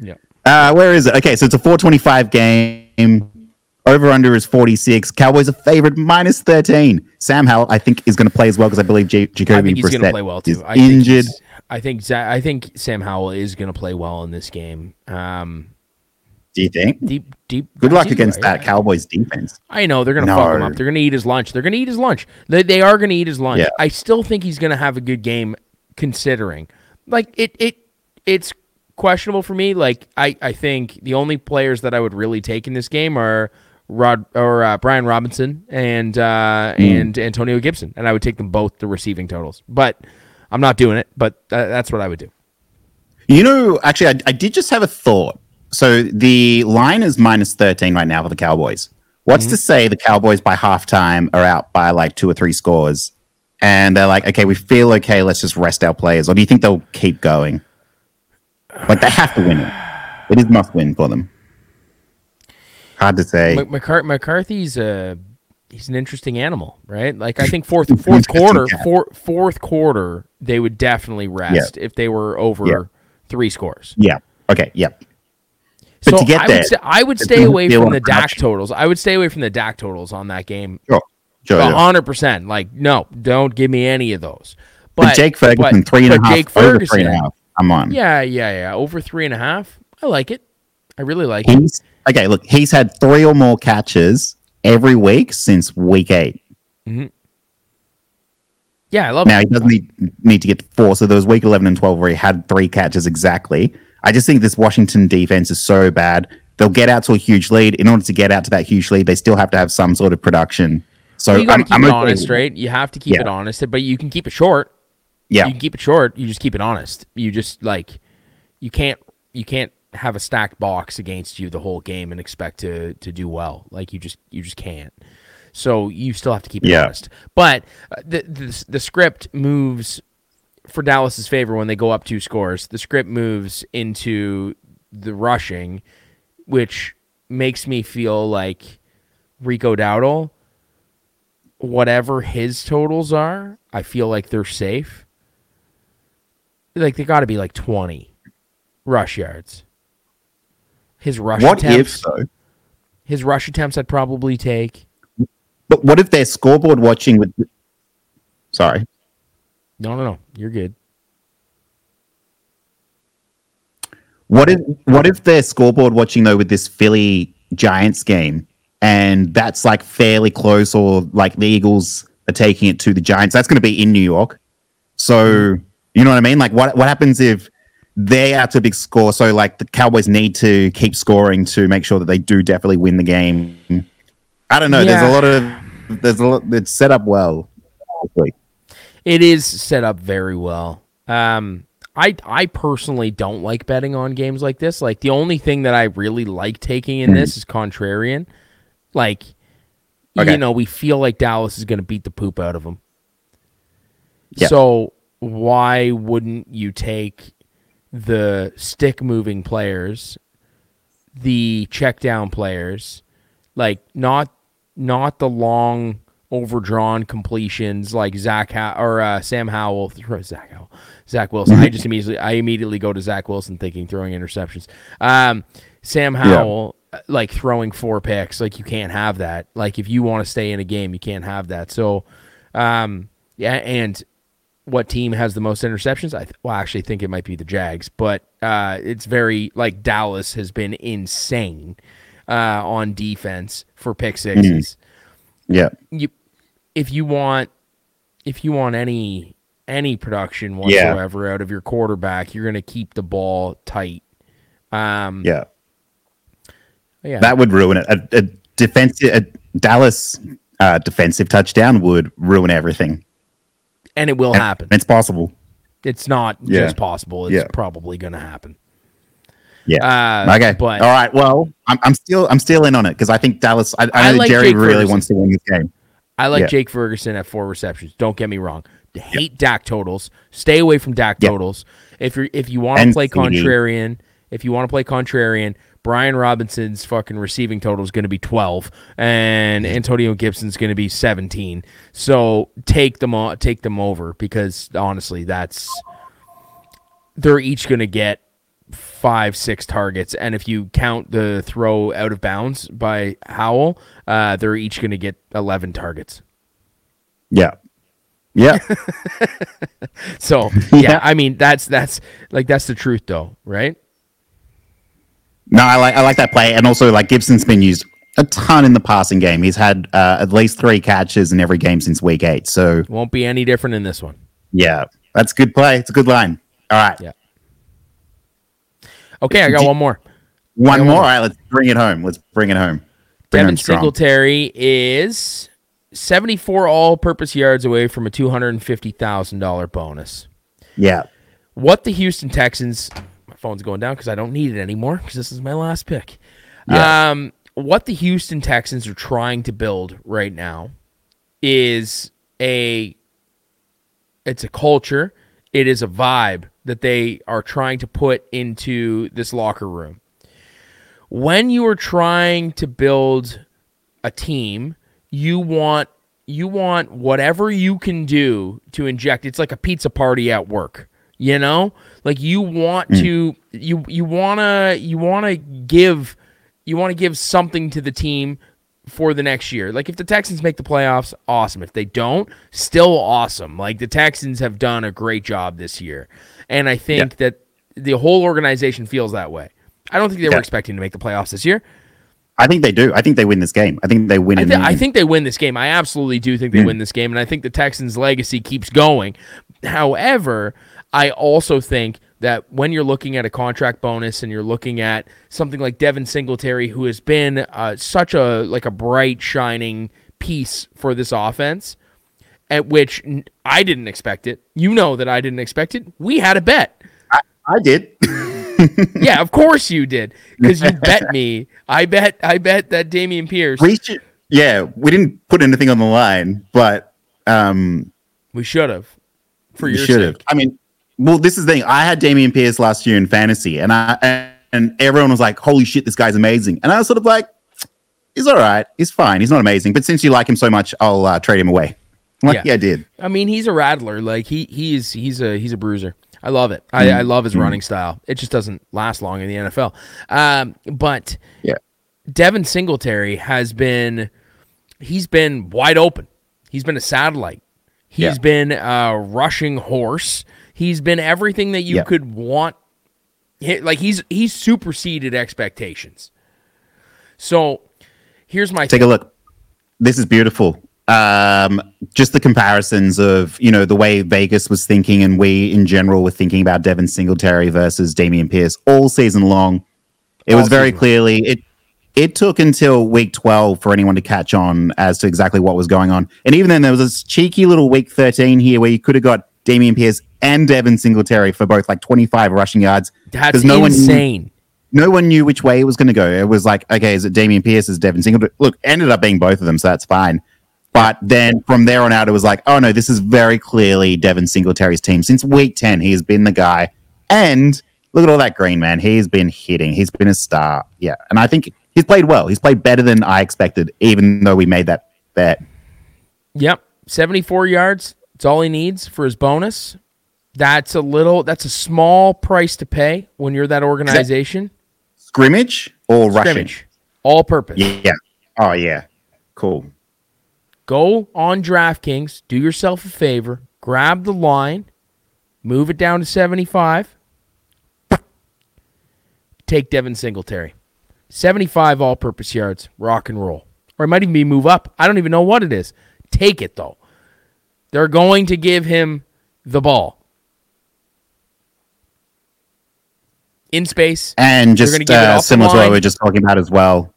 S1: Yeah.
S2: Uh, where is it? Okay, so it's a 425 game. Over under is 46. Cowboys are favored minus 13. Sam Howell, I think, is going to play as well because I believe J- Jacoby
S1: I think he's going to
S2: Brissett
S1: play well
S2: is
S1: too. I think
S2: injured.
S1: he's- I think Za- I think Sam Howell is going to play well in this game. Um,
S2: Do you think?
S1: deep, deep.
S2: Good luck against
S1: I-
S2: that Cowboys defense.
S1: I know they're going to fuck him up. They're going to eat his lunch. They're going to eat his lunch. They, they are going to eat his lunch.
S2: Yeah.
S1: I still think he's going to have a good game, considering. Like it, it, it's questionable for me. Like I, I think the only players that I would really take in this game are Rod or uh, Brian Robinson and uh,
S2: Hmm.
S1: and Antonio Gibson, and I would take them both the receiving totals. But I'm not doing it, but uh, that's what I would do.
S2: You know, actually, I, I, did just have a thought. So the line is minus 13 right now for the Cowboys. What's mm-hmm. to say the Cowboys by halftime are out by like two or three scores? And they're like, okay, we feel okay. Let's just rest our players. Or do you think they'll keep going? But they have to win it. It is must win for them. Hard to say.
S1: McCart- McCarthy's a he's an interesting animal, right? Like I think fourth fourth quarter, four, fourth quarter, they would definitely rest yeah. if they were over yeah. three scores.
S2: Yeah. Okay. Yep.
S1: But so to get I there, would, st- I would stay away from the Dak totals. I would stay away from the Dak totals on that game.
S2: Sure.
S1: Hundred percent. Like, no, don't give me any of those. But,
S2: but Jake Ferguson, but, three and a half, Jake Ferguson, three and a half. I'm on.
S1: Yeah, yeah, yeah. Over three and a half. I like it. I really like
S2: he's,
S1: it.
S2: Okay, look, he's had three or more catches every week since week 8
S1: mm-hmm. Yeah, I love
S2: now, he doesn't need, need to get four. So there was week 11 and 12 where he had three catches exactly. I just think this Washington defense is so bad. They'll get out to a huge lead. In order to get out to that huge lead, they still have to have some sort of production. So
S1: well, you got to keep I'm it honest, right? You have to keep yeah. it honest, but you can keep it short.
S2: Yeah,
S1: you can keep it short. You just keep it honest. You just like you can't you can't have a stacked box against you the whole game and expect to to do well. Like you just you just can't. So you still have to keep it yeah. honest. But uh, the, the the script moves for Dallas's favor when they go up two scores. The script moves into the rushing, which makes me feel like Rico Dowdle, whatever his totals are, I feel like they're safe. Like they got to be like twenty rush yards. His rush what attempts, if though? His rush attempts I'd probably take.
S2: But what if they're scoreboard watching with Sorry.
S1: No, no, no. You're good.
S2: What if what if they're scoreboard watching though with this Philly Giants game and that's like fairly close or like the Eagles are taking it to the Giants? That's going to be in New York. So, you know what I mean? Like what what happens if they are to big score. So like the Cowboys need to keep scoring to make sure that they do definitely win the game. I don't know. Yeah. There's a lot of there's a lot. It's set up well.
S1: It is set up very well. Um, I I personally don't like betting on games like this. Like the only thing that I really like taking in mm-hmm. this is contrarian. Like, okay. you know, we feel like Dallas is going to beat the poop out of them. Yeah. So why wouldn't you take the stick moving players, the check down players, like not not the long overdrawn completions like Zach How- or uh, Sam Howell, Zach Howell, Zach Wilson. I just immediately I immediately go to Zach Wilson thinking throwing interceptions. Um, Sam Howell yeah. Uh, like throwing four picks, like you can't have that. Like if you want to stay in a game, you can't have that. So, um, yeah, and what team has the most interceptions? I th- well, I actually think it might be the Jags, but uh, it's very like Dallas has been insane uh, on defense for pick sixes.
S2: Mm-hmm. Yeah,
S1: you if you want if you want any any production whatsoever yeah. out of your quarterback, you're going to keep the ball tight. Um,
S2: yeah, yeah, that would ruin it. A, a defensive a Dallas uh, defensive touchdown would ruin everything
S1: and it will
S2: and
S1: happen.
S2: It's possible.
S1: It's not yeah. just possible. It's yeah. probably going to happen.
S2: Yeah. Uh, okay. But all right. Well, I'm, I'm still I'm still in on it because I think Dallas. I, I know like Jerry Jake really Ferguson. wants to win this game.
S1: I like yeah. Jake Ferguson at four receptions. Don't get me wrong. Hate Dak totals. Stay away from Dak totals. If you're if you want to play contrarian, if you want to play contrarian, Brian Robinson's fucking receiving total is going to be 12 and Antonio Gibson's going to be 17. So take them on, take them over because honestly, that's they're each going to get five, six targets. And if you count the throw out of bounds by Howell, uh, they're each going to get 11 targets.
S2: Yeah. Yeah.
S1: so, yeah, I mean, that's, that's like, that's the truth though, right?
S2: No, I like I like that play, and also like Gibson's been used a ton in the passing game. He's had uh, at least three catches in every game since week eight. So
S1: won't be any different in this one.
S2: Yeah, that's a good play. It's a good line. All right.
S1: Yeah. Okay, I got one more.
S2: One more. All right, let's bring it home. Let's bring it home.
S1: Bring Devin Singletary is 74 all-purpose yards away from a $250,000 bonus.
S2: Yeah.
S1: What the Houston Texans, phone's going down because I don't need it anymore because this is my last pick.
S2: Yeah.
S1: Um, what the Houston Texans are trying to build right now is a it's a culture, it is a vibe that they are trying to put into this locker room. When you are trying to build a team, you want you want whatever you can do to inject. It's like a pizza party at work, you know? Like you want
S2: Mm.
S1: to you you want to you want to give you want to give something to the team for the next year. Like if the Texans make the playoffs, awesome. If they don't, still awesome. Like the Texans have done a great job this year. And I think that the whole organization feels that way. I don't think they were expecting to make the playoffs this year.
S2: I think they do. I think they win this game. I think they win
S1: I,
S2: in the
S1: I think they win this game. I absolutely do think they
S2: Mm.
S1: win this game, and I think the Texans' legacy keeps going. However, I also think that when you're looking at a contract bonus and you're looking at something like Devin Singletary, who has been uh, such a like a bright shining piece for this offense, at which I didn't expect it. You know that I didn't expect it. We had a bet.
S2: I did.
S1: yeah, of course you did, because you bet me. I bet. I bet that Dameon Pierce.
S2: we should, yeah, we didn't put anything on the line, but um,
S1: We should have. For your
S2: should have. I mean, well, this is the thing. I had Dameon Pierce last year in fantasy, and I and everyone was like, "Holy shit, this guy's amazing!" And I was sort of like, "He's all right. He's fine. He's not amazing, but since you like him so much, I'll uh, trade him away." I'm like,
S1: Yeah.
S2: yeah. I did.
S1: I mean, he's a rattler. Like he he's he's a he's a bruiser. I love it. I,
S2: Mm.
S1: I love his running style. It just doesn't last long in the NFL. Um, but
S2: Yeah.
S1: Devin Singletary has been he's been wide open. He's been a satellite. He's
S2: Yeah.
S1: been a rushing horse. He's been everything that you
S2: Yeah.
S1: could want. Like he's he's superseded expectations. So here's my
S2: Take a look. This is beautiful. Um, just the comparisons of you know the way Vegas was thinking and we in general were thinking about Devin Singletary versus Dameon Pierce all season long. It
S1: All
S2: was very clearly it. It took until week twelve for anyone to catch on as to exactly what was going on, and even then there was this cheeky little week thirteen here where you could have got Dameon Pierce and Devin Singletary for both like twenty five rushing yards.
S1: that's
S2: no one-
S1: insane.
S2: no one knew which way it was going to go. It was like, okay, is it Dameon Pierce? Is Devin Singletary? Look, ended up being both of them, so that's fine. But then from there on out, it was like, oh no, this is very clearly Devin Singletary's team. Since week 10, he has been the guy. And look at all that green, man. He's been hitting, he's been a star. Yeah. And I think he's played well. He's played better than I expected, even though we made that bet.
S1: Yep, 74 yards. It's all he needs for his bonus. That's a little that's a small price to pay when you're that organization.
S2: Scrimmage or rushing?
S1: Scrimmage. All purpose.
S2: Yeah. Oh, yeah. Cool.
S1: Go on DraftKings, do yourself a favor, grab the line, move it down to 75. Take Devin Singletary. 75 all purpose yards, rock and roll. Or it might even be move up. I don't even know what it is. Take it though. They're going to give him the ball. In space.
S2: And just uh, similar to what we were just talking about as well.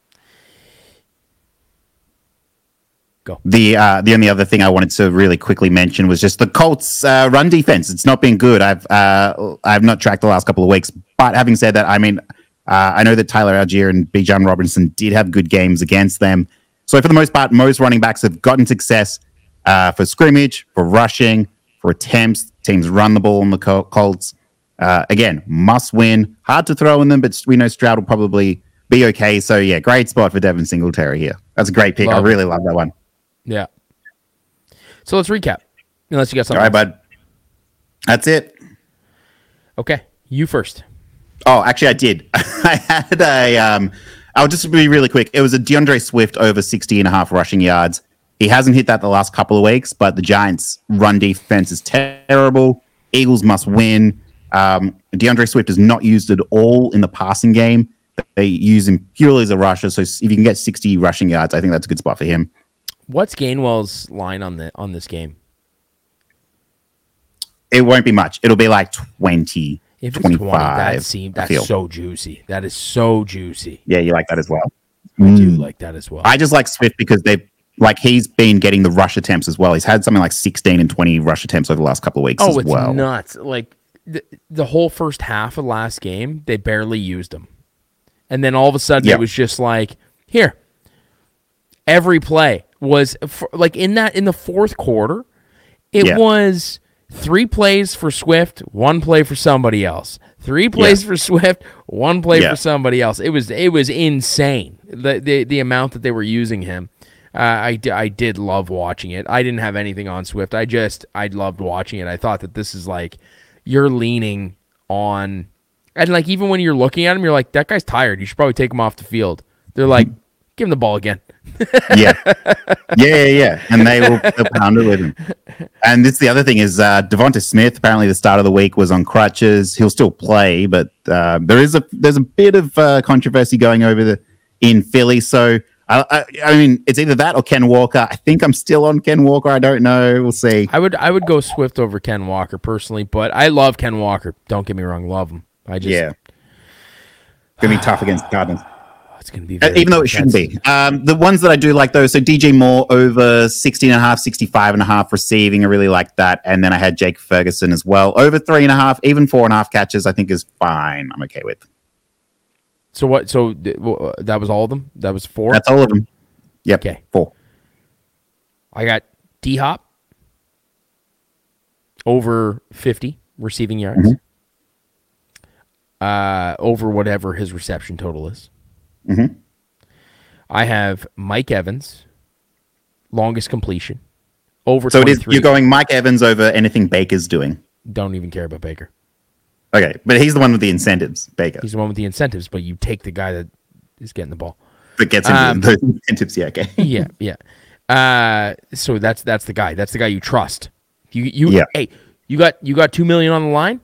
S1: Go.
S2: The uh, the only other thing I wanted to really quickly mention was just the Colts' uh, run defense. It's not been good. I've uh, I've not tracked the last couple of weeks, but having said that, I mean, uh, I know that Tyler Allgeier and Bijan Robinson did have good games against them. So for the most part, most running backs have gotten success uh, for scrimmage, for rushing, for attempts. Teams run the ball on the Col- Colts. Uh, again, must win. Hard to throw in them, but we know Stroud will probably be okay. So yeah, great spot for Devin Singletary here. That's a great pick. I
S1: Love it.
S2: really love that one.
S1: Yeah. So let's recap. Unless you got
S2: All
S1: something.
S2: right, bud. That's it.
S1: Okay. You first.
S2: Oh, actually, I did. I had a. Um, I'll just be really quick. It was a D'Andre Swift over 60 and a half rushing yards. He hasn't hit that the last couple of weeks, but the Giants' run defense is terrible. Eagles must win. Um, D'Andre Swift is not used at all in the passing game. They use him purely as a rusher. So if you can get 60 rushing yards, I think that's a good spot for him.
S1: What's Gainwell's line on the on this game?
S2: It won't be much. It'll be like 20,
S1: If it's
S2: 25.
S1: 20, that seems that's so juicy. That is so juicy.
S2: Yeah, you like that as well.
S1: I do
S2: Mm.
S1: like that as well.
S2: I just like Swift because they like he's been getting the rush attempts as well. He's had something like 16 and 20 rush attempts over the last couple of weeks
S1: oh,
S2: as
S1: it's nuts. Like the, the whole first half of last game, they barely used him. And then all of a sudden
S2: Yep.
S1: it was just like, here. Every play was for, like in that in the fourth quarter, it
S2: Yeah.
S1: was three plays for Swift, one play for somebody else. Three plays for Swift, one play
S2: Yeah.
S1: for somebody else. It was it was insane. The the, the amount that they were using him. Uh, I, I did love watching it. I didn't have anything on Swift. I just I loved watching it. I thought that this is like you're leaning on and like even when you're looking at him, you're like that guy's tired. You should probably take him off the field. They're like, give him the ball again.
S2: yeah. yeah, yeah, yeah. And they will pound it with him. And this the other thing is uh Devonta Smith, apparently the start of the week was on crutches. He'll still play, but uh, there is a there's a bit of uh, controversy going over the in Philly. So I, I, I mean, it's either that or Ken Walker. I think I'm still on Ken Walker. I don't know. We'll see.
S1: I would I would go Swift over Ken Walker personally, but I love Ken Walker. Don't get me wrong, love him. I just
S2: yeah, gonna be tough against the Cardinals.
S1: it's gonna be
S2: Uh, even though it shouldn't be. Um, the ones that I do like though, so DJ Moore over 16 and a half, 65 and a half receiving. I really like that. And then I had Jake Ferguson as well. Over three and a half, even four and a half catches, I think is fine. I'm okay with.
S1: So what? So that was all of them. That was four.
S2: That's all of them. Yep.
S1: Okay.
S2: Four.
S1: I got D Hop over fifty receiving yards.
S2: Mm-hmm.
S1: Uh, over whatever his reception total is.
S2: Mhm.
S1: I have Mike Evans, longest completion, over.
S2: So it is, you're going Mike Evans over anything Baker's doing.
S1: Don't even care about Baker.
S2: Okay. But he's the one with the incentives, Baker,
S1: He's the one with the incentives, but you take the guy that is getting the ball.
S2: that gets into
S1: um,
S2: those incentives. Yeah. Okay.
S1: yeah, yeah. Uh, so that's that's the guy. That's the guy you trust. You you
S2: Yeah.
S1: hey, you got you got two million on the line.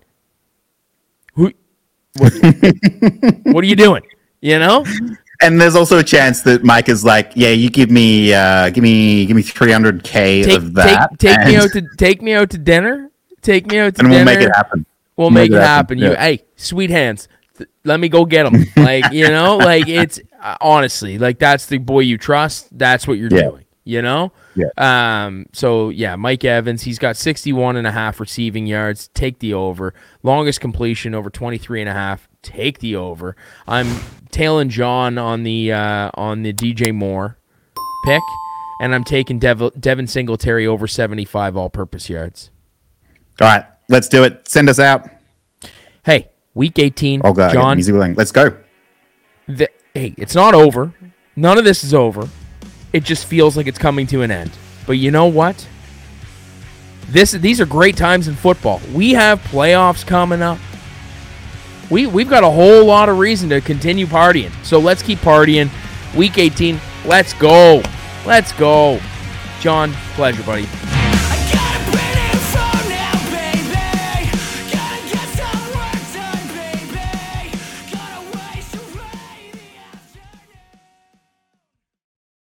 S1: Who? What, what are you doing? You know,
S2: And there's also a chance that Mike is like, yeah, you give me, uh, give me, give me 300k
S1: take
S2: of that,
S1: take take me out to take me out to dinner. Take me out to dinner.
S2: and
S1: dinner.
S2: we'll make it happen.
S1: We'll make it happen. You,
S2: yeah.
S1: hey, sweet hands. th- let me go get them. Like you know, like it's uh, honestly like that's the boy you trust. That's what you're
S2: Yeah.
S1: doing. You know.
S2: Yeah.
S1: Um. So yeah, Mike Evans. He's got 61 and a half receiving yards. Take the over. Longest completion over 23 and a half. Take the over. I'm tailing John on the uh, on the DJ Moore pick, and I'm taking Dev- Devin Singletary over 75 all-purpose yards.
S2: All right, let's do it. Send us out.
S1: Hey, week 18.
S2: Oh god,
S1: John.
S2: easy willing. Let's go.
S1: the, hey, it's not over. None of this is over. It just feels like it's coming to an end. But you know what? This these are great times in football. We have playoffs coming up. We we've got a whole lot of reason to continue partying. So let's keep partying. Week 18, let's go. Let's go. John, pleasure, buddy.